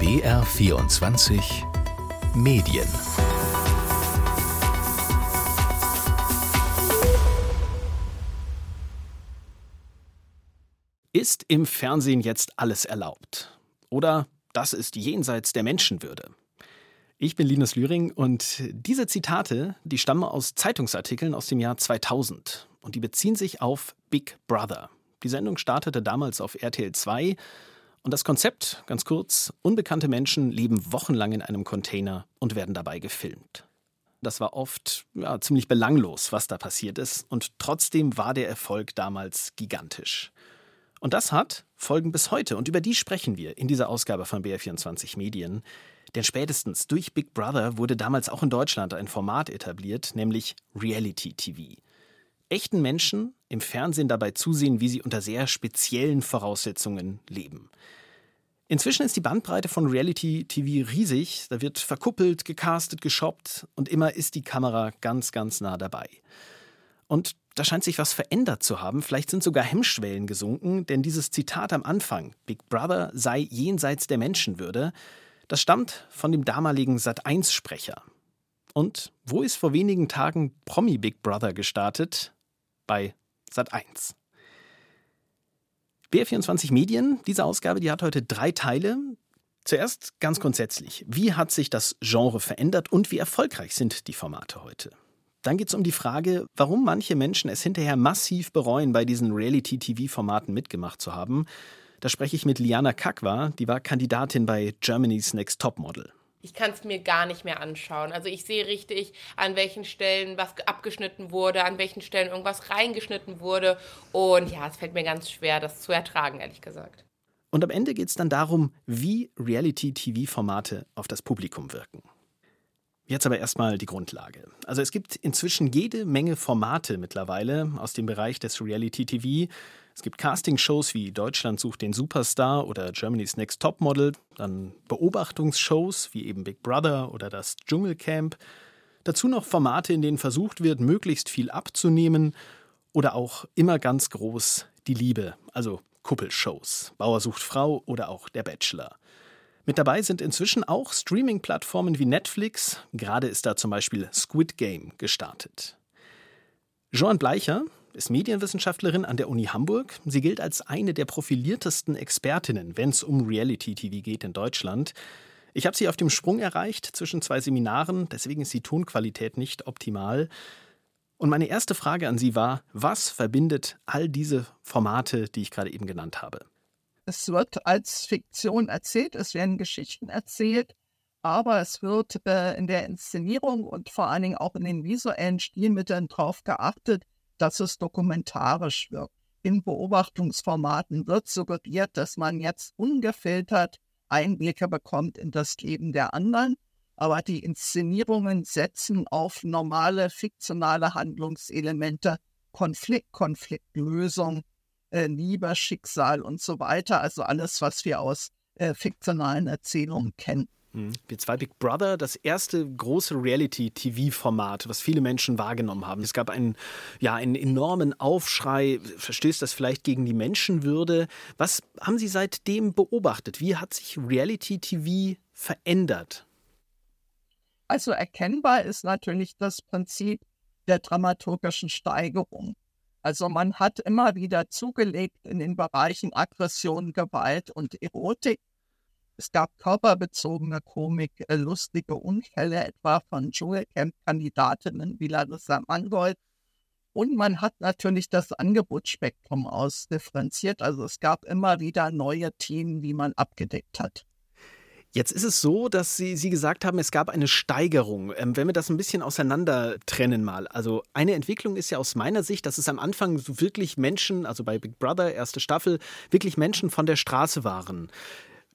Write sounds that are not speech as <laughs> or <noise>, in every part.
BR24 Medien Ist im Fernsehen jetzt alles erlaubt? Oder das ist jenseits der Menschenwürde? Ich bin Linus Lühring und diese Zitate, die stammen aus Zeitungsartikeln aus dem Jahr 2000 und die beziehen sich auf Big Brother. Die Sendung startete damals auf RTL 2 und das Konzept, ganz kurz, unbekannte Menschen leben wochenlang in einem Container und werden dabei gefilmt. Das war oft ja, ziemlich belanglos, was da passiert ist, und trotzdem war der Erfolg damals gigantisch. Und das hat Folgen bis heute. Und über die sprechen wir in dieser Ausgabe von BR24 Medien. Denn spätestens durch Big Brother wurde damals auch in Deutschland ein Format etabliert, nämlich Reality TV. Echten Menschen im Fernsehen dabei zusehen, wie sie unter sehr speziellen Voraussetzungen leben. Inzwischen ist die Bandbreite von Reality TV riesig. Da wird verkuppelt, gecastet, geshoppt und immer ist die Kamera ganz, ganz nah dabei. Und da scheint sich was verändert zu haben. Vielleicht sind sogar Hemmschwellen gesunken, denn dieses Zitat am Anfang, Big Brother sei jenseits der Menschenwürde, das stammt von dem damaligen Sat1-Sprecher. Und wo ist vor wenigen Tagen Promi Big Brother gestartet? Bei Sat1. BR24 Medien, diese Ausgabe, die hat heute drei Teile. Zuerst ganz grundsätzlich, wie hat sich das Genre verändert und wie erfolgreich sind die Formate heute? Dann geht es um die Frage, warum manche Menschen es hinterher massiv bereuen, bei diesen Reality-TV-Formaten mitgemacht zu haben. Da spreche ich mit Liana Kakwa, die war Kandidatin bei Germany's Next Topmodel. Ich kann es mir gar nicht mehr anschauen. Also ich sehe richtig, an welchen Stellen was abgeschnitten wurde, an welchen Stellen irgendwas reingeschnitten wurde. Und ja, es fällt mir ganz schwer, das zu ertragen, ehrlich gesagt. Und am Ende geht es dann darum, wie Reality-TV-Formate auf das Publikum wirken. Jetzt aber erstmal die Grundlage. Also es gibt inzwischen jede Menge Formate mittlerweile aus dem Bereich des Reality TV. Es gibt Castingshows wie Deutschland sucht den Superstar oder Germany's Next Topmodel, dann Beobachtungsshows wie eben Big Brother oder das Dschungelcamp. Dazu noch Formate, in denen versucht wird, möglichst viel abzunehmen oder auch immer ganz groß die Liebe, also Kuppelshows, Bauer sucht Frau oder auch der Bachelor. Mit dabei sind inzwischen auch Streaming-Plattformen wie Netflix. Gerade ist da zum Beispiel Squid Game gestartet. Joan Bleicher ist Medienwissenschaftlerin an der Uni Hamburg. Sie gilt als eine der profiliertesten Expertinnen, wenn es um Reality-TV geht in Deutschland. Ich habe sie auf dem Sprung erreicht zwischen zwei Seminaren, deswegen ist die Tonqualität nicht optimal. Und meine erste Frage an Sie war, was verbindet all diese Formate, die ich gerade eben genannt habe? Es wird als Fiktion erzählt, es werden Geschichten erzählt, aber es wird äh, in der Inszenierung und vor allen Dingen auch in den visuellen Stilmitteln darauf geachtet, dass es dokumentarisch wird. In Beobachtungsformaten wird suggeriert, dass man jetzt ungefiltert Einblicke bekommt in das Leben der anderen, aber die Inszenierungen setzen auf normale fiktionale Handlungselemente, Konflikt, Konfliktlösung, äh, Liebe, Schicksal und so weiter. Also alles, was wir aus äh, fiktionalen Erzählungen kennen. Mhm. Wir zwei Big Brother, das erste große Reality-TV-Format, was viele Menschen wahrgenommen haben. Es gab einen, ja, einen enormen Aufschrei. Verstößt das vielleicht gegen die Menschenwürde? Was haben Sie seitdem beobachtet? Wie hat sich Reality-TV verändert? Also erkennbar ist natürlich das Prinzip der dramaturgischen Steigerung. Also man hat immer wieder zugelegt in den Bereichen Aggression, Gewalt und Erotik. Es gab körperbezogene Komik, äh, lustige Unfälle, etwa von Dschungelcamp-Kandidatinnen wie Larissa Mangold. Und man hat natürlich das Angebotsspektrum ausdifferenziert. Also es gab immer wieder neue Themen, die man abgedeckt hat. Jetzt ist es so, dass Sie, Sie gesagt haben, es gab eine Steigerung. Ähm, wenn wir das ein bisschen auseinander trennen mal. Also eine Entwicklung ist ja aus meiner Sicht, dass es am Anfang so wirklich Menschen, also bei Big Brother, erste Staffel, wirklich Menschen von der Straße waren.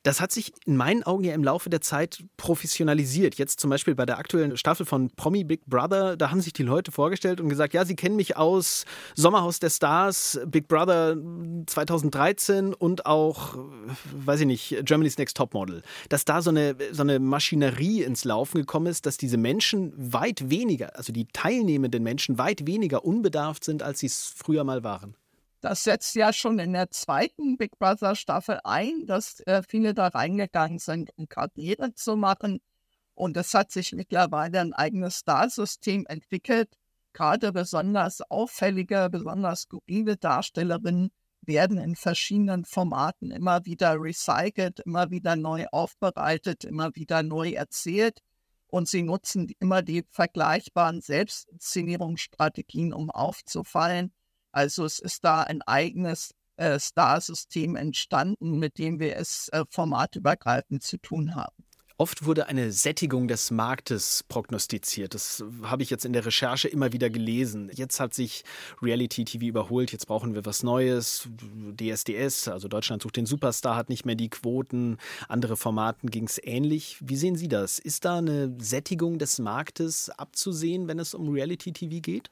Das hat sich in meinen Augen ja im Laufe der Zeit professionalisiert. Jetzt zum Beispiel bei der aktuellen Staffel von Promi Big Brother, da haben sich die Leute vorgestellt und gesagt, ja, sie kennen mich aus Sommerhaus der Stars, Big Brother 2013 und auch, weiß ich nicht, Germany's Next Topmodel. Dass da so eine, so eine Maschinerie ins Laufen gekommen ist, dass diese Menschen weit weniger, also die teilnehmenden Menschen weit weniger unbedarft sind, als sie es früher mal waren. Das setzt ja schon in der zweiten Big Brother Staffel ein, dass äh, viele da reingegangen sind, um Karriere zu machen. Und es hat sich mittlerweile ein eigenes Star-System entwickelt. Gerade besonders auffällige, besonders skurrile Darstellerinnen werden in verschiedenen Formaten immer wieder recycelt, immer wieder neu aufbereitet, immer wieder neu erzählt. Und sie nutzen immer die vergleichbaren Selbstinszenierungsstrategien, um aufzufallen. Also es ist da ein eigenes äh, Star-System entstanden, mit dem wir es äh, formatübergreifend zu tun haben. Oft wurde eine Sättigung des Marktes prognostiziert. Das habe ich jetzt in der Recherche immer wieder gelesen. Jetzt hat sich Reality TV überholt. Jetzt brauchen wir was Neues. DSDS, also Deutschland sucht den Superstar, hat nicht mehr die Quoten. Andere Formaten ging es ähnlich. Wie sehen Sie das? Ist da eine Sättigung des Marktes abzusehen, wenn es um Reality TV geht?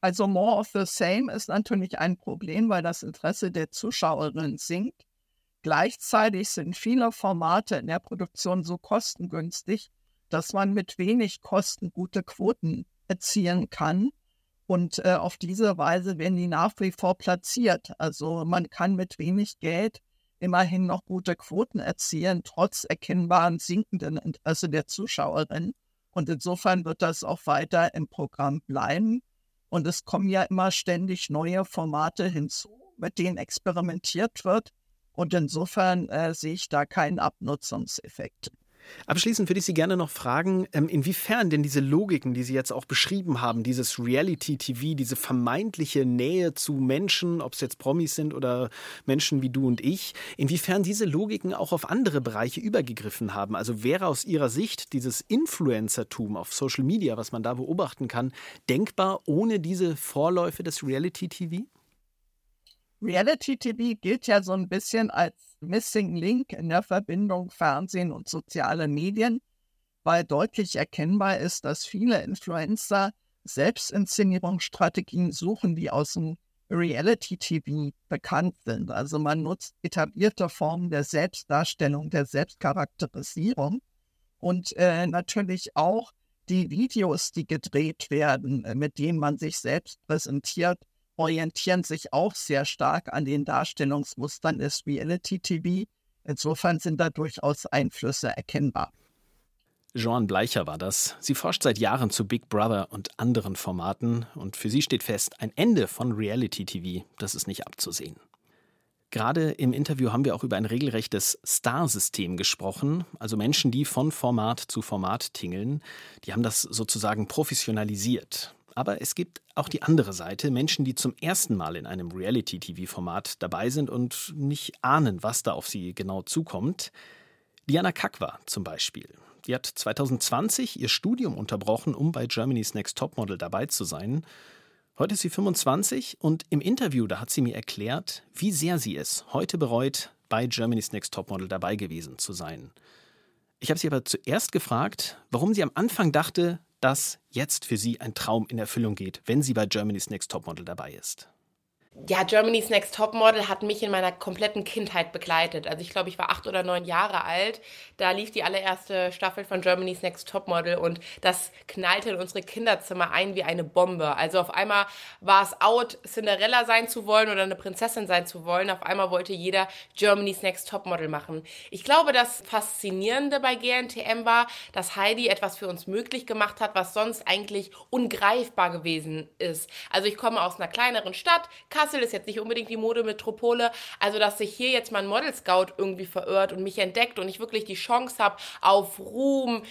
Also more of the same ist natürlich ein Problem, weil das Interesse der Zuschauerinnen sinkt. Gleichzeitig sind viele Formate in der Produktion so kostengünstig, dass man mit wenig Kosten gute Quoten erzielen kann. Und äh, auf diese Weise werden die nach wie vor platziert. Also man kann mit wenig Geld immerhin noch gute Quoten erzielen, trotz erkennbaren sinkenden Interesse der Zuschauerin. Und insofern wird das auch weiter im Programm bleiben. Und es kommen ja immer ständig neue Formate hinzu, mit denen experimentiert wird. Und insofern äh, sehe ich da keinen Abnutzungseffekt. Abschließend würde ich Sie gerne noch fragen, ähm, inwiefern denn diese Logiken, die Sie jetzt auch beschrieben haben, dieses Reality-TV, diese vermeintliche Nähe zu Menschen, ob es jetzt Promis sind oder Menschen wie du und ich, inwiefern diese Logiken auch auf andere Bereiche übergegriffen haben. Also wäre aus Ihrer Sicht dieses Influencertum auf Social Media, was man da beobachten kann, denkbar ohne diese Vorläufe des Reality-TV? Reality TV gilt ja so ein bisschen als Missing Link in der Verbindung Fernsehen und soziale Medien, weil deutlich erkennbar ist, dass viele Influencer Selbstinszenierungsstrategien suchen, die aus dem Reality TV bekannt sind. Also man nutzt etablierte Formen der Selbstdarstellung, der Selbstcharakterisierung und äh, natürlich auch die Videos, die gedreht werden, mit denen man sich selbst präsentiert, orientieren sich auch sehr stark an den Darstellungsmustern des Reality TV. Insofern sind da durchaus Einflüsse erkennbar. Joan Bleicher war das. Sie forscht seit Jahren zu Big Brother und anderen Formaten und für sie steht fest, ein Ende von Reality TV, das ist nicht abzusehen. Gerade im Interview haben wir auch über ein regelrechtes Star-System gesprochen, also Menschen, die von Format zu Format tingeln, die haben das sozusagen professionalisiert. Aber es gibt auch die andere Seite, Menschen, die zum ersten Mal in einem Reality-TV-Format dabei sind und nicht ahnen, was da auf sie genau zukommt. Diana Kakwa zum Beispiel. Die hat 2020 ihr Studium unterbrochen, um bei Germany's Next Topmodel dabei zu sein. Heute ist sie 25 und im Interview, da hat sie mir erklärt, wie sehr sie es heute bereut, bei Germany's Next Topmodel dabei gewesen zu sein. Ich habe sie aber zuerst gefragt, warum sie am Anfang dachte, dass jetzt für sie ein Traum in Erfüllung geht, wenn sie bei Germany's Next Topmodel dabei ist ja, Germany's Next Topmodel hat mich in meiner kompletten Kindheit begleitet. Also ich glaube, ich war acht oder neun Jahre alt. Da lief die allererste Staffel von Germany's Next Topmodel und das knallte in unsere Kinderzimmer ein wie eine Bombe. Also auf einmal war es out, Cinderella sein zu wollen oder eine Prinzessin sein zu wollen. Auf einmal wollte jeder Germany's Next Topmodel machen. Ich glaube, das Faszinierende bei GNTM war, dass Heidi etwas für uns möglich gemacht hat, was sonst eigentlich ungreifbar gewesen ist. Also ich komme aus einer kleineren Stadt, Kassel ist jetzt nicht unbedingt die Modemetropole. Also, dass sich hier jetzt mein Model Scout irgendwie verirrt und mich entdeckt und ich wirklich die Chance habe, auf Ruhm,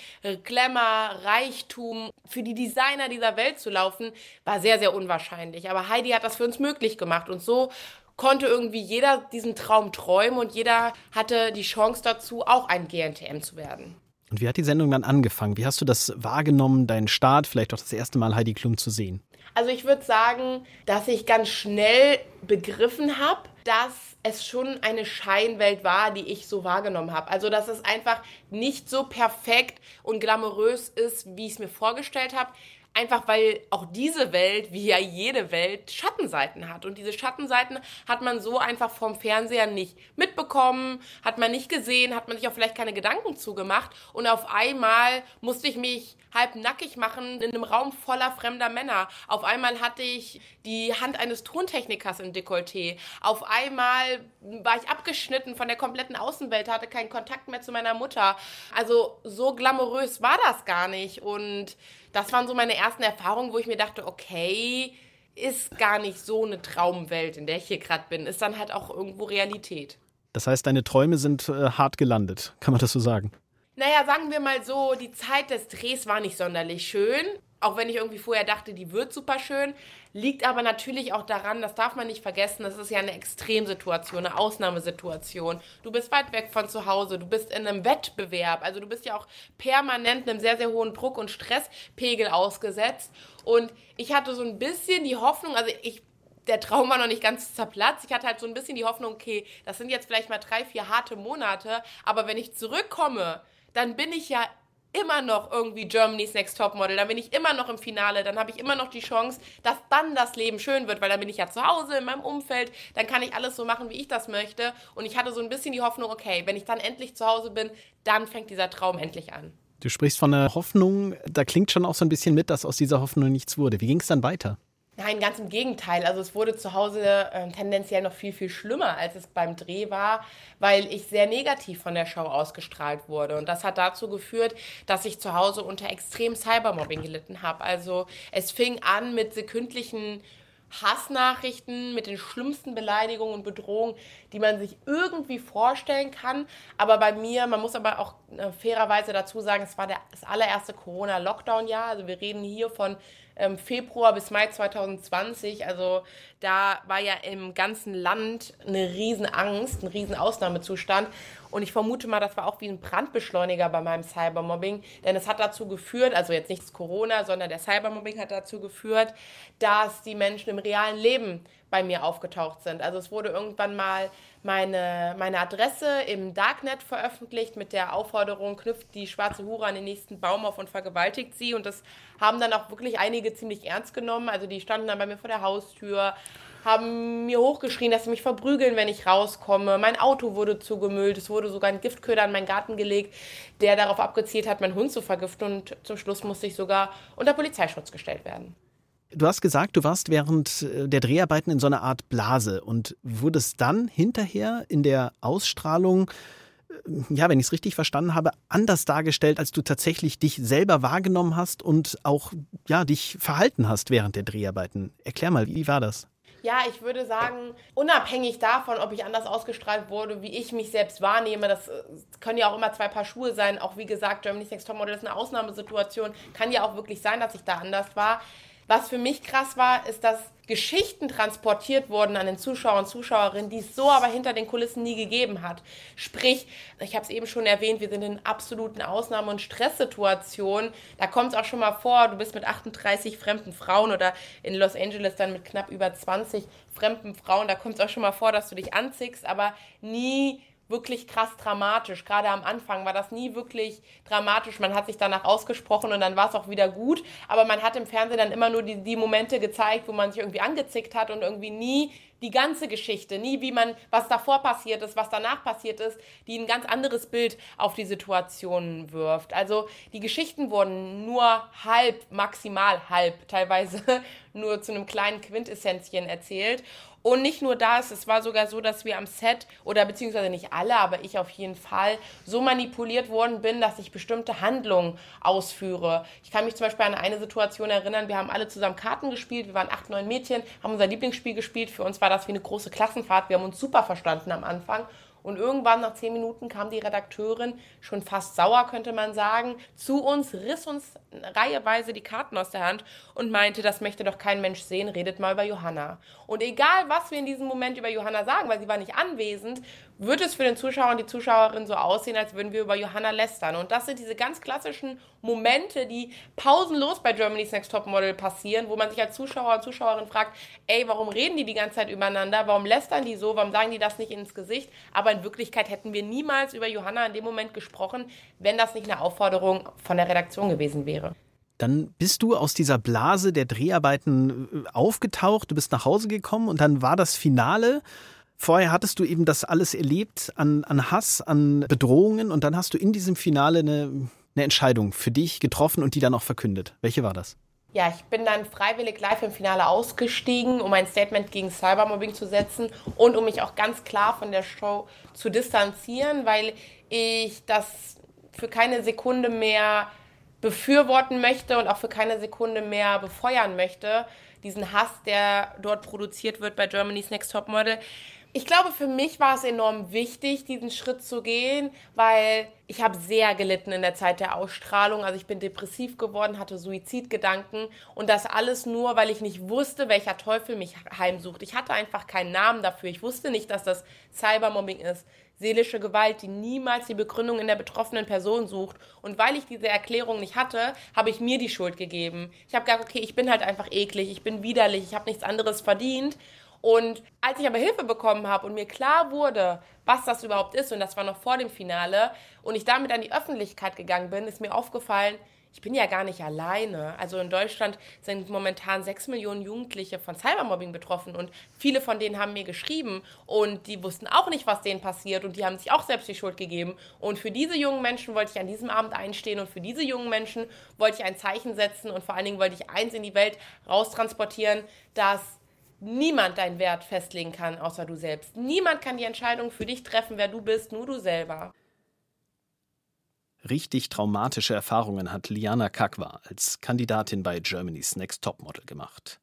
Glamour, Reichtum für die Designer dieser Welt zu laufen, war sehr, sehr unwahrscheinlich. Aber Heidi hat das für uns möglich gemacht und so konnte irgendwie jeder diesen Traum träumen und jeder hatte die Chance dazu, auch ein GNTM zu werden. Und wie hat die Sendung dann angefangen? Wie hast du das wahrgenommen, deinen Start, vielleicht auch das erste Mal Heidi Klum zu sehen? Also ich würde sagen, dass ich ganz schnell begriffen habe, dass es schon eine Scheinwelt war, die ich so wahrgenommen habe. Also dass es einfach nicht so perfekt und glamourös ist, wie ich es mir vorgestellt habe. Einfach weil auch diese Welt, wie ja jede Welt, Schattenseiten hat. Und diese Schattenseiten hat man so einfach vom Fernseher nicht mitbekommen, hat man nicht gesehen, hat man sich auch vielleicht keine Gedanken zugemacht. Und auf einmal musste ich mich halb nackig machen in einem Raum voller fremder Männer. Auf einmal hatte ich die Hand eines Tontechnikers im Dekolleté. Auf einmal war ich abgeschnitten von der kompletten Außenwelt, hatte keinen Kontakt mehr zu meiner Mutter. Also so glamourös war das gar nicht. Und das waren so meine ersten Erfahrungen, wo ich mir dachte, okay, ist gar nicht so eine Traumwelt, in der ich hier gerade bin. Ist dann halt auch irgendwo Realität. Das heißt, deine Träume sind äh, hart gelandet, kann man das so sagen? Naja, sagen wir mal so, die Zeit des Drehs war nicht sonderlich schön auch wenn ich irgendwie vorher dachte, die wird super schön, liegt aber natürlich auch daran, das darf man nicht vergessen, das ist ja eine Extremsituation, eine Ausnahmesituation. Du bist weit weg von zu Hause, du bist in einem Wettbewerb, also du bist ja auch permanent einem sehr, sehr hohen Druck und Stresspegel ausgesetzt. Und ich hatte so ein bisschen die Hoffnung, also ich der Traum war noch nicht ganz zerplatzt. Ich hatte halt so ein bisschen die Hoffnung, okay, das sind jetzt vielleicht mal drei, vier harte Monate, aber wenn ich zurückkomme, dann bin ich ja immer noch irgendwie Germany's Next Topmodel, dann bin ich immer noch im Finale, dann habe ich immer noch die Chance, dass dann das Leben schön wird, weil dann bin ich ja zu Hause in meinem Umfeld, dann kann ich alles so machen, wie ich das möchte. Und ich hatte so ein bisschen die Hoffnung, okay, wenn ich dann endlich zu Hause bin, dann fängt dieser Traum endlich an. Du sprichst von einer Hoffnung, da klingt schon auch so ein bisschen mit, dass aus dieser Hoffnung nichts wurde. Wie ging es dann weiter? Nein, ganz im Gegenteil. Also es wurde zu Hause äh, tendenziell noch viel, viel schlimmer, als es beim Dreh war, weil ich sehr negativ von der Show ausgestrahlt wurde. Und das hat dazu geführt, dass ich zu Hause unter extrem Cybermobbing gelitten habe. Also es fing an mit sekündlichen Hassnachrichten mit den schlimmsten Beleidigungen und Bedrohungen, die man sich irgendwie vorstellen kann. Aber bei mir, man muss aber auch äh, fairerweise dazu sagen, es war der, das allererste Corona-Lockdown-Jahr. Also wir reden hier von Februar bis Mai 2020. Also da war ja im ganzen Land eine Riesenangst, ein riesen Ausnahmezustand. Und ich vermute mal, das war auch wie ein Brandbeschleuniger bei meinem Cybermobbing, denn es hat dazu geführt, also jetzt nicht das Corona, sondern der Cybermobbing hat dazu geführt, dass die Menschen im realen Leben bei mir aufgetaucht sind. Also es wurde irgendwann mal meine, meine Adresse im Darknet veröffentlicht mit der Aufforderung, knüpft die schwarze Hure an den nächsten Baum auf und vergewaltigt sie. Und das haben dann auch wirklich einige ziemlich ernst genommen. Also die standen dann bei mir vor der Haustür, haben mir hochgeschrien, dass sie mich verprügeln, wenn ich rauskomme. Mein Auto wurde zugemüllt. Es wurde sogar ein Giftköder in meinen Garten gelegt, der darauf abgezielt hat, meinen Hund zu vergiften. Und zum Schluss musste ich sogar unter Polizeischutz gestellt werden. Du hast gesagt, du warst während äh, der Dreharbeiten in so einer Art Blase und wurdest dann hinterher in der Ausstrahlung, äh, ja, wenn ich es richtig verstanden habe, anders dargestellt, als du tatsächlich dich selber wahrgenommen hast und auch ja, dich verhalten hast während der Dreharbeiten. Erklär mal, wie war das? Ja, ich würde sagen, unabhängig davon, ob ich anders ausgestrahlt wurde, wie ich mich selbst wahrnehme, das äh, können ja auch immer zwei Paar Schuhe sein. Auch wie gesagt, Germany's Next Topmodel ist eine Ausnahmesituation. Kann ja auch wirklich sein, dass ich da anders war. Was für mich krass war, ist, dass Geschichten transportiert wurden an den Zuschauer und Zuschauerinnen, die es so aber hinter den Kulissen nie gegeben hat. Sprich, ich habe es eben schon erwähnt, wir sind in absoluten Ausnahme- und Stresssituationen. Da kommt es auch schon mal vor, du bist mit 38 fremden Frauen oder in Los Angeles dann mit knapp über 20 fremden Frauen. Da kommt es auch schon mal vor, dass du dich anziehst, aber nie wirklich krass dramatisch. Gerade am Anfang war das nie wirklich dramatisch. Man hat sich danach ausgesprochen und dann war es auch wieder gut. Aber man hat im Fernsehen dann immer nur die, die Momente gezeigt, wo man sich irgendwie angezickt hat und irgendwie nie die ganze Geschichte, nie wie man, was davor passiert ist, was danach passiert ist, die ein ganz anderes Bild auf die Situation wirft. Also die Geschichten wurden nur halb, maximal halb, teilweise <laughs> nur zu einem kleinen Quintessenzchen erzählt. Und nicht nur das, es war sogar so, dass wir am Set, oder beziehungsweise nicht alle, aber ich auf jeden Fall, so manipuliert worden bin, dass ich bestimmte Handlungen ausführe. Ich kann mich zum Beispiel an eine Situation erinnern, wir haben alle zusammen Karten gespielt, wir waren acht, neun Mädchen, haben unser Lieblingsspiel gespielt. Für uns war das wie eine große Klassenfahrt, wir haben uns super verstanden am Anfang. Und irgendwann nach zehn Minuten kam die Redakteurin, schon fast sauer könnte man sagen, zu uns, riss uns reiheweise die Karten aus der Hand und meinte, das möchte doch kein Mensch sehen, redet mal über Johanna. Und egal, was wir in diesem Moment über Johanna sagen, weil sie war nicht anwesend, wird es für den Zuschauer und die Zuschauerin so aussehen, als würden wir über Johanna lästern. Und das sind diese ganz klassischen Momente, die pausenlos bei Germany's Next Topmodel passieren, wo man sich als Zuschauer und Zuschauerin fragt, ey, warum reden die die ganze Zeit übereinander? Warum lästern die so? Warum sagen die das nicht ins Gesicht? Aber in Wirklichkeit hätten wir niemals über Johanna in dem Moment gesprochen, wenn das nicht eine Aufforderung von der Redaktion gewesen wäre. Dann bist du aus dieser Blase der Dreharbeiten äh, aufgetaucht, du bist nach Hause gekommen und dann war das Finale. Vorher hattest du eben das alles erlebt an, an Hass, an Bedrohungen und dann hast du in diesem Finale eine, eine Entscheidung für dich getroffen und die dann auch verkündet. Welche war das? Ja, ich bin dann freiwillig live im Finale ausgestiegen, um ein Statement gegen Cybermobbing zu setzen und um mich auch ganz klar von der Show zu distanzieren, weil ich das für keine Sekunde mehr befürworten möchte und auch für keine Sekunde mehr befeuern möchte, diesen Hass, der dort produziert wird bei Germany's Next Top Model. Ich glaube, für mich war es enorm wichtig, diesen Schritt zu gehen, weil ich habe sehr gelitten in der Zeit der Ausstrahlung. Also ich bin depressiv geworden, hatte Suizidgedanken und das alles nur, weil ich nicht wusste, welcher Teufel mich heimsucht. Ich hatte einfach keinen Namen dafür. Ich wusste nicht, dass das Cybermobbing ist. Seelische Gewalt, die niemals die Begründung in der betroffenen Person sucht. Und weil ich diese Erklärung nicht hatte, habe ich mir die Schuld gegeben. Ich habe gesagt, okay, ich bin halt einfach eklig, ich bin widerlich, ich habe nichts anderes verdient. Und als ich aber Hilfe bekommen habe und mir klar wurde, was das überhaupt ist, und das war noch vor dem Finale, und ich damit an die Öffentlichkeit gegangen bin, ist mir aufgefallen, ich bin ja gar nicht alleine. Also in Deutschland sind momentan sechs Millionen Jugendliche von Cybermobbing betroffen und viele von denen haben mir geschrieben und die wussten auch nicht, was denen passiert und die haben sich auch selbst die Schuld gegeben. Und für diese jungen Menschen wollte ich an diesem Abend einstehen und für diese jungen Menschen wollte ich ein Zeichen setzen und vor allen Dingen wollte ich eins in die Welt raustransportieren, dass niemand deinen Wert festlegen kann, außer du selbst. Niemand kann die Entscheidung für dich treffen, wer du bist, nur du selber. Richtig traumatische Erfahrungen hat Liana Kakwa als Kandidatin bei Germany's Next Topmodel gemacht.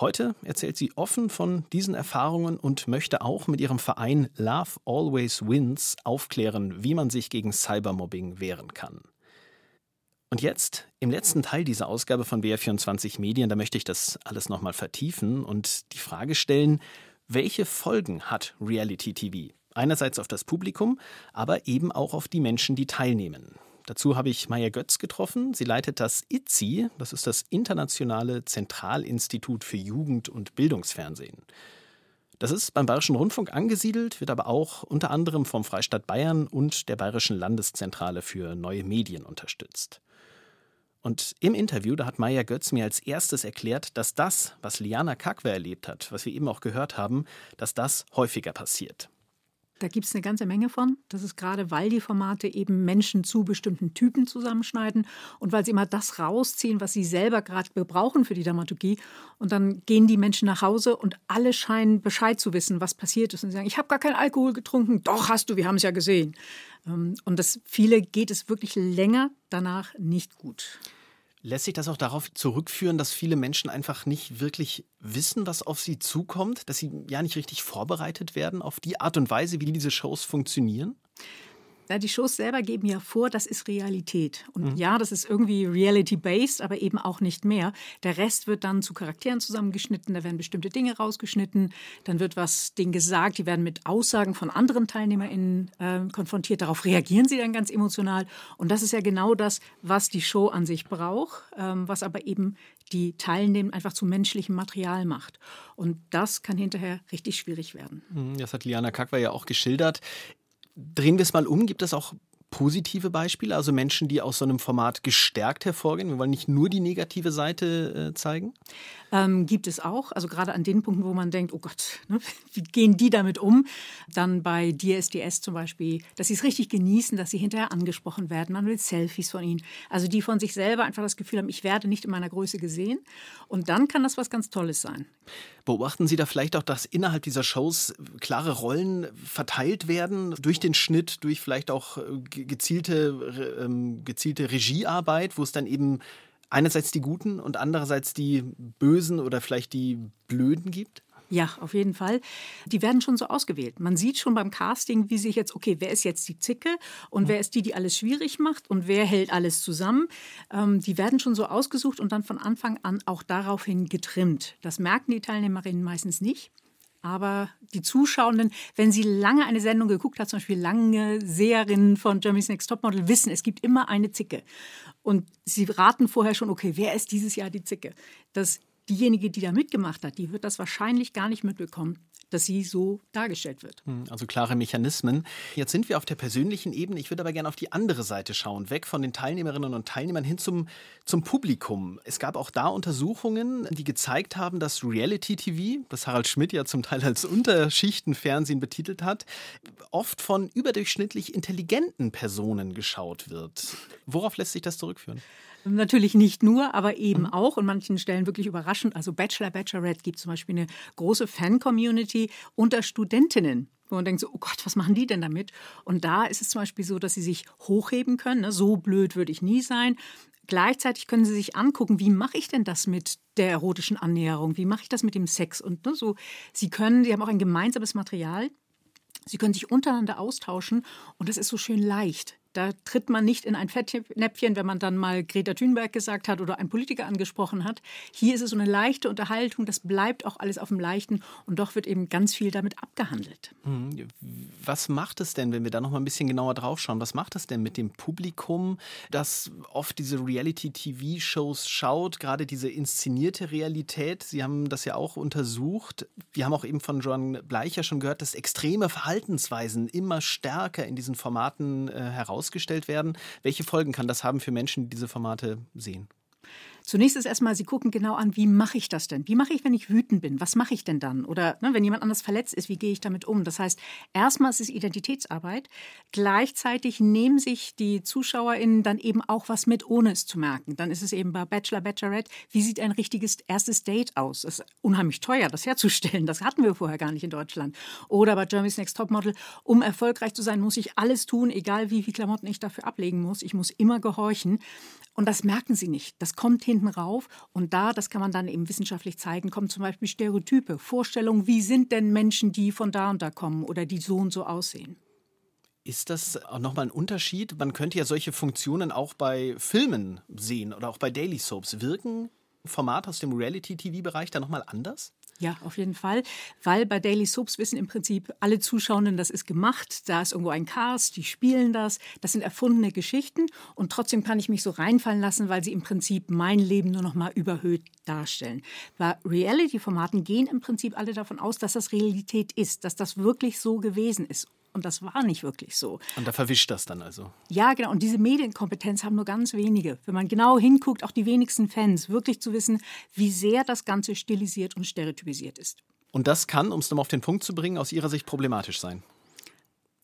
Heute erzählt sie offen von diesen Erfahrungen und möchte auch mit ihrem Verein Love Always Wins aufklären, wie man sich gegen Cybermobbing wehren kann. Und jetzt, im letzten Teil dieser Ausgabe von BR24 Medien, da möchte ich das alles nochmal vertiefen und die Frage stellen, welche Folgen hat Reality TV? Einerseits auf das Publikum, aber eben auch auf die Menschen, die teilnehmen. Dazu habe ich Maya Götz getroffen. Sie leitet das ITZI, das ist das Internationale Zentralinstitut für Jugend- und Bildungsfernsehen. Das ist beim Bayerischen Rundfunk angesiedelt, wird aber auch unter anderem vom Freistaat Bayern und der Bayerischen Landeszentrale für neue Medien unterstützt. Und im Interview, da hat Maya Götz mir als erstes erklärt, dass das, was Liana Kakwe erlebt hat, was wir eben auch gehört haben, dass das häufiger passiert. Da gibt es eine ganze Menge von. Das ist gerade, weil die Formate eben Menschen zu bestimmten Typen zusammenschneiden und weil sie immer das rausziehen, was sie selber gerade brauchen für die Dramaturgie. Und dann gehen die Menschen nach Hause und alle scheinen Bescheid zu wissen, was passiert ist. Und sie sagen, ich habe gar keinen Alkohol getrunken. Doch, hast du, wir haben es ja gesehen. Ähm, und das viele geht es wirklich länger danach nicht gut. Lässt sich das auch darauf zurückführen, dass viele Menschen einfach nicht wirklich wissen, was auf sie zukommt, dass sie ja nicht richtig vorbereitet werden auf die Art und Weise, wie diese Shows funktionieren? Ja, die Shows selber geben ja vor, das ist Realität. Und mhm. ja, das ist irgendwie reality-based, aber eben auch nicht mehr. Der Rest wird dann zu Charakteren zusammengeschnitten, da werden bestimmte Dinge rausgeschnitten, dann wird was denen gesagt, die werden mit Aussagen von anderen TeilnehmerInnen äh, konfrontiert. Darauf reagieren sie dann ganz emotional. Und das ist ja genau das, was die Show an sich braucht, ähm, was aber eben die Teilnehmer einfach zu menschlichem Material macht. Und das kann hinterher richtig schwierig werden. Mhm, das hat Liana Kakwa ja auch geschildert. Drehen wir es mal um. Gibt es auch positive Beispiele, also Menschen, die aus so einem Format gestärkt hervorgehen? Wir wollen nicht nur die negative Seite äh, zeigen. Ähm, gibt es auch, also gerade an den Punkten, wo man denkt, oh Gott, <laughs> ne, wie gehen die damit um? Dann bei DSDS zum Beispiel, dass sie es richtig genießen, dass sie hinterher angesprochen werden, man will Selfies von ihnen. Also die von sich selber einfach das Gefühl haben, ich werde nicht in meiner Größe gesehen. Und dann kann das was ganz Tolles sein. Beobachten Sie da vielleicht auch, dass innerhalb dieser Shows klare Rollen verteilt werden durch den Schnitt, durch vielleicht auch äh, gezielte, ähm, gezielte Regiearbeit, wo es dann eben einerseits die Guten und andererseits die Bösen oder vielleicht die Blöden gibt? Ja, auf jeden Fall. Die werden schon so ausgewählt. Man sieht schon beim Casting, wie sich jetzt, okay, wer ist jetzt die Zicke und wer ist die, die alles schwierig macht und wer hält alles zusammen. Ähm, die werden schon so ausgesucht und dann von Anfang an auch daraufhin getrimmt. Das merken die Teilnehmerinnen meistens nicht. Aber die Zuschauenden, wenn sie lange eine Sendung geguckt hat, zum Beispiel lange Seherinnen von Germany's Next Topmodel, wissen, es gibt immer eine Zicke. Und sie raten vorher schon, okay, wer ist dieses Jahr die Zicke? Das diejenige, die da mitgemacht hat, die wird das wahrscheinlich gar nicht mitbekommen. Dass sie so dargestellt wird. Hm, also klare Mechanismen. Jetzt sind wir auf der persönlichen Ebene. Ich würde aber gerne auf die andere Seite schauen, weg von den Teilnehmerinnen und Teilnehmern hin zum, zum Publikum. Es gab auch da Untersuchungen, die gezeigt haben, dass Reality-TV, das Harald Schmidt ja zum Teil als Unterschichtenfernsehen betitelt hat, oft von überdurchschnittlich intelligenten Personen geschaut wird. Worauf lässt sich das zurückführen? Natürlich nicht nur, aber eben mhm. auch und manchen Stellen wirklich überraschend. Also Bachelor, Bachelorette gibt zum Beispiel eine große Fan-Community unter Studentinnen wo man denkt so, oh Gott, was machen die denn damit? Und da ist es zum Beispiel so, dass sie sich hochheben können. Ne? So blöd würde ich nie sein. Gleichzeitig können sie sich angucken, wie mache ich denn das mit der erotischen Annäherung? Wie mache ich das mit dem Sex? Und ne, so, sie können, sie haben auch ein gemeinsames Material. Sie können sich untereinander austauschen und das ist so schön leicht. Da tritt man nicht in ein Fettnäpfchen, wenn man dann mal Greta Thunberg gesagt hat oder einen Politiker angesprochen hat. Hier ist es so eine leichte Unterhaltung, das bleibt auch alles auf dem Leichten und doch wird eben ganz viel damit abgehandelt. Hm, was macht es denn, wenn wir da noch mal ein bisschen genauer drauf schauen, was macht es denn mit dem Publikum, das oft diese Reality-TV-Shows schaut, gerade diese inszenierte Realität? Sie haben das ja auch untersucht. Wir haben auch eben von Joan Bleicher schon gehört, dass extreme Verhaltensweisen immer stärker in diesen Formaten äh, heraus ausgestellt werden. Welche Folgen kann das haben für Menschen, die diese Formate sehen? Zunächst ist erstmal, Sie gucken genau an, wie mache ich das denn? Wie mache ich, wenn ich wütend bin? Was mache ich denn dann? Oder ne, wenn jemand anders verletzt ist, wie gehe ich damit um? Das heißt, erstmal ist es Identitätsarbeit. Gleichzeitig nehmen sich die ZuschauerInnen dann eben auch was mit, ohne es zu merken. Dann ist es eben bei Bachelor, Bachelorette, wie sieht ein richtiges erstes Date aus? Das ist unheimlich teuer, das herzustellen. Das hatten wir vorher gar nicht in Deutschland. Oder bei Germany's Next Topmodel, um erfolgreich zu sein, muss ich alles tun, egal wie viele Klamotten ich dafür ablegen muss. Ich muss immer gehorchen. Und das merken sie nicht. Das kommt hinten rauf. Und da, das kann man dann eben wissenschaftlich zeigen, kommen zum Beispiel Stereotype, Vorstellungen, wie sind denn Menschen, die von da und da kommen oder die so und so aussehen. Ist das auch nochmal ein Unterschied? Man könnte ja solche Funktionen auch bei Filmen sehen oder auch bei Daily Soaps. Wirken Formate aus dem Reality-TV-Bereich da nochmal anders? Ja, auf jeden Fall, weil bei Daily Soaps wissen im Prinzip alle Zuschauenden, das ist gemacht, da ist irgendwo ein Cast, die spielen das, das sind erfundene Geschichten. Und trotzdem kann ich mich so reinfallen lassen, weil sie im Prinzip mein Leben nur noch mal überhöht darstellen. Bei Reality-Formaten gehen im Prinzip alle davon aus, dass das Realität ist, dass das wirklich so gewesen ist und das war nicht wirklich so. Und da verwischt das dann also. Ja, genau. Und diese Medienkompetenz haben nur ganz wenige. Wenn man genau hinguckt, auch die wenigsten Fans, wirklich zu wissen, wie sehr das Ganze stilisiert und stereotypisiert ist. Und das kann, um es nochmal auf den Punkt zu bringen, aus Ihrer Sicht problematisch sein.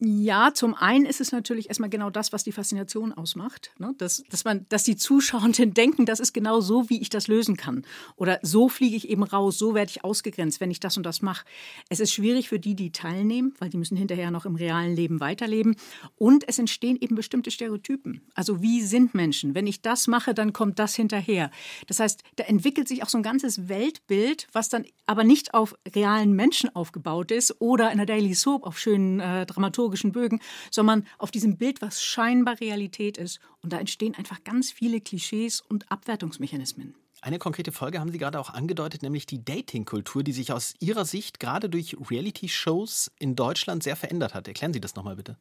Ja, zum einen ist es natürlich erstmal genau das, was die Faszination ausmacht. Ne? Dass, dass, man, dass die Zuschauenden <laughs> denken, das ist genau so, wie ich das lösen kann. Oder so fliege ich eben raus, so werde ich ausgegrenzt, wenn ich das und das mache. Es ist schwierig für die, die teilnehmen, weil die müssen hinterher noch im realen Leben weiterleben. Und es entstehen eben bestimmte Stereotypen. Also wie sind Menschen? Wenn ich das mache, dann kommt das hinterher. Das heißt, da entwickelt sich auch so ein ganzes Weltbild, was dann aber nicht auf realen Menschen aufgebaut ist oder in der Daily Soap auf schönen äh, Dramaturgen dramaturgischen Bögen, sondern auf diesem Bild, was scheinbar Realität ist. Und da entstehen einfach ganz viele Klischees und Abwertungsmechanismen. Eine konkrete Folge haben Sie gerade auch angedeutet, nämlich die Dating-Kultur, die sich aus Ihrer Sicht gerade durch Reality-Shows in Deutschland sehr verändert hat. Erklären Sie das nochmal bitte.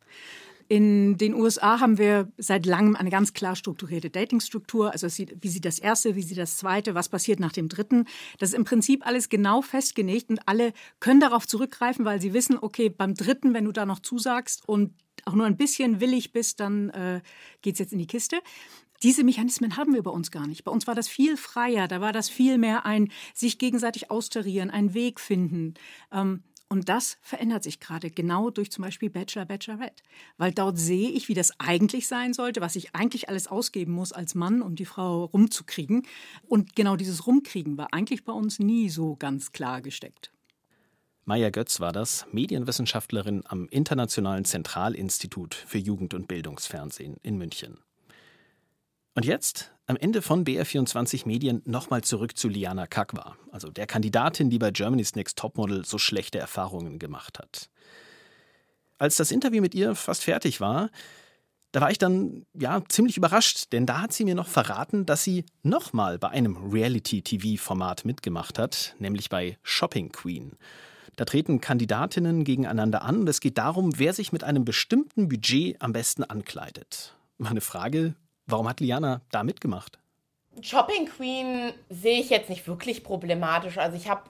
In den USA haben wir seit langem eine ganz klar strukturierte Datingstruktur. Also wie sieht das erste, wie sieht das zweite, was passiert nach dem dritten. Das ist im Prinzip alles genau festgelegt und alle können darauf zurückgreifen, weil sie wissen, okay, beim dritten, wenn du da noch zusagst und auch nur ein bisschen willig bist, dann äh, geht es jetzt in die Kiste. Diese Mechanismen haben wir bei uns gar nicht. Bei uns war das viel freier, da war das viel mehr ein sich gegenseitig austarieren, einen Weg finden. Ähm, und das verändert sich gerade genau durch zum Beispiel Bachelor, Bachelorette. Weil dort sehe ich, wie das eigentlich sein sollte, was ich eigentlich alles ausgeben muss als Mann, um die Frau rumzukriegen. Und genau dieses Rumkriegen war eigentlich bei uns nie so ganz klar gesteckt. Maya Götz war das, Medienwissenschaftlerin am Internationalen Zentralinstitut für Jugend- und Bildungsfernsehen in München. Und jetzt, am Ende von BR24 Medien, nochmal zurück zu Liana Kakwa, also der Kandidatin, die bei Germany's Next Topmodel so schlechte Erfahrungen gemacht hat. Als das Interview mit ihr fast fertig war, da war ich dann ja ziemlich überrascht, denn da hat sie mir noch verraten, dass sie nochmal bei einem Reality-TV-Format mitgemacht hat, nämlich bei Shopping Queen. Da treten Kandidatinnen gegeneinander an und es geht darum, wer sich mit einem bestimmten Budget am besten ankleidet. Meine Frage, Warum hat Liana da mitgemacht? Shopping Queen sehe ich jetzt nicht wirklich problematisch. Also ich habe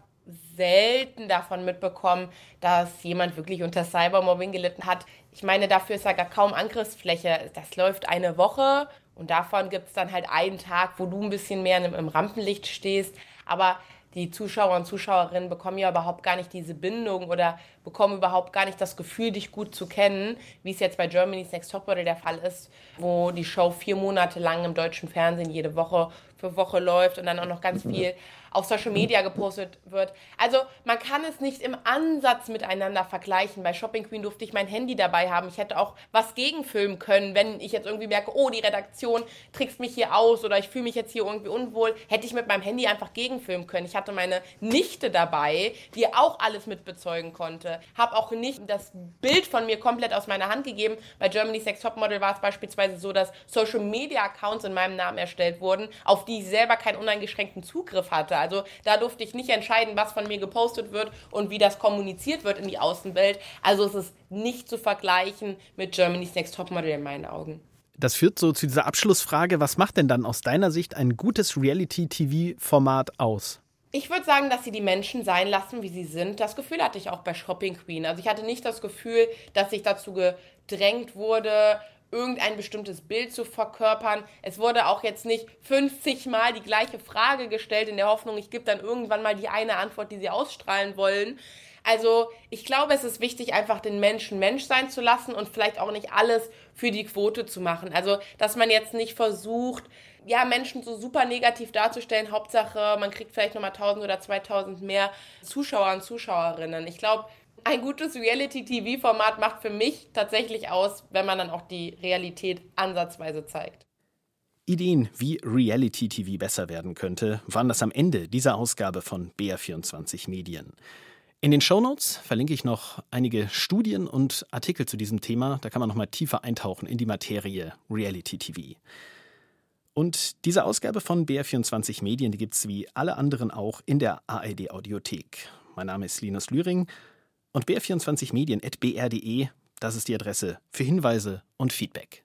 selten davon mitbekommen, dass jemand wirklich unter Cybermobbing gelitten hat. Ich meine, dafür ist da gar kaum Angriffsfläche. Das läuft eine Woche und davon gibt es dann halt einen Tag, wo du ein bisschen mehr im Rampenlicht stehst. Aber die Zuschauer und Zuschauerinnen bekommen ja überhaupt gar nicht diese Bindung oder bekommen überhaupt gar nicht das Gefühl, dich gut zu kennen, wie es jetzt bei Germany's Next Topmodel der Fall ist, wo die Show vier Monate lang im deutschen Fernsehen jede Woche für Woche läuft und dann auch noch ganz viel auf Social Media gepostet wird. Also man kann es nicht im Ansatz miteinander vergleichen. Bei Shopping Queen durfte ich mein Handy dabei haben. Ich hätte auch was gegenfilmen können, wenn ich jetzt irgendwie merke, oh, die Redaktion trickst mich hier aus oder ich fühle mich jetzt hier irgendwie unwohl, hätte ich mit meinem Handy einfach gegenfilmen können. Ich hatte meine Nichte dabei, die auch alles mitbezeugen konnte. Habe auch nicht das Bild von mir komplett aus meiner Hand gegeben. Bei Germany's Next Topmodel war es beispielsweise so, dass Social Media Accounts in meinem Namen erstellt wurden, auf die ich selber keinen uneingeschränkten Zugriff hatte. Also da durfte ich nicht entscheiden, was von mir gepostet wird und wie das kommuniziert wird in die Außenwelt. Also es ist nicht zu vergleichen mit Germany's Next Topmodel in meinen Augen. Das führt so zu dieser Abschlussfrage, was macht denn dann aus deiner Sicht ein gutes Reality-TV-Format aus? Ich würde sagen, dass sie die Menschen sein lassen, wie sie sind. Das Gefühl hatte ich auch bei Shopping Queen. Also ich hatte nicht das Gefühl, dass ich dazu gedrängt wurde, irgendein bestimmtes Bild zu verkörpern. Es wurde auch jetzt nicht 50 Mal die gleiche Frage gestellt in der Hoffnung, ich gebe dann irgendwann mal die eine Antwort, die sie ausstrahlen wollen. Also ich glaube, es ist wichtig, einfach den Menschen Mensch sein zu lassen und vielleicht auch nicht alles für die Quote zu machen. Also dass man jetzt nicht versucht, ja, Menschen so super negativ darzustellen. Hauptsache, man kriegt vielleicht nochmal 1000 oder 2000 mehr Zuschauer und Zuschauerinnen. Ich glaube, ein gutes Reality-TV-Format macht für mich tatsächlich aus, wenn man dann auch die Realität ansatzweise zeigt. Ideen, wie Reality-TV besser werden könnte, waren das am Ende dieser Ausgabe von BR24 Medien. In den Shownotes verlinke ich noch einige Studien und Artikel zu diesem Thema. Da kann man noch mal tiefer eintauchen in die Materie Reality TV. Und diese Ausgabe von BR24 Medien, die gibt es wie alle anderen auch in der ARD Audiothek. Mein Name ist Linus Lühring und br24medien.br.de, das ist die Adresse für Hinweise und Feedback.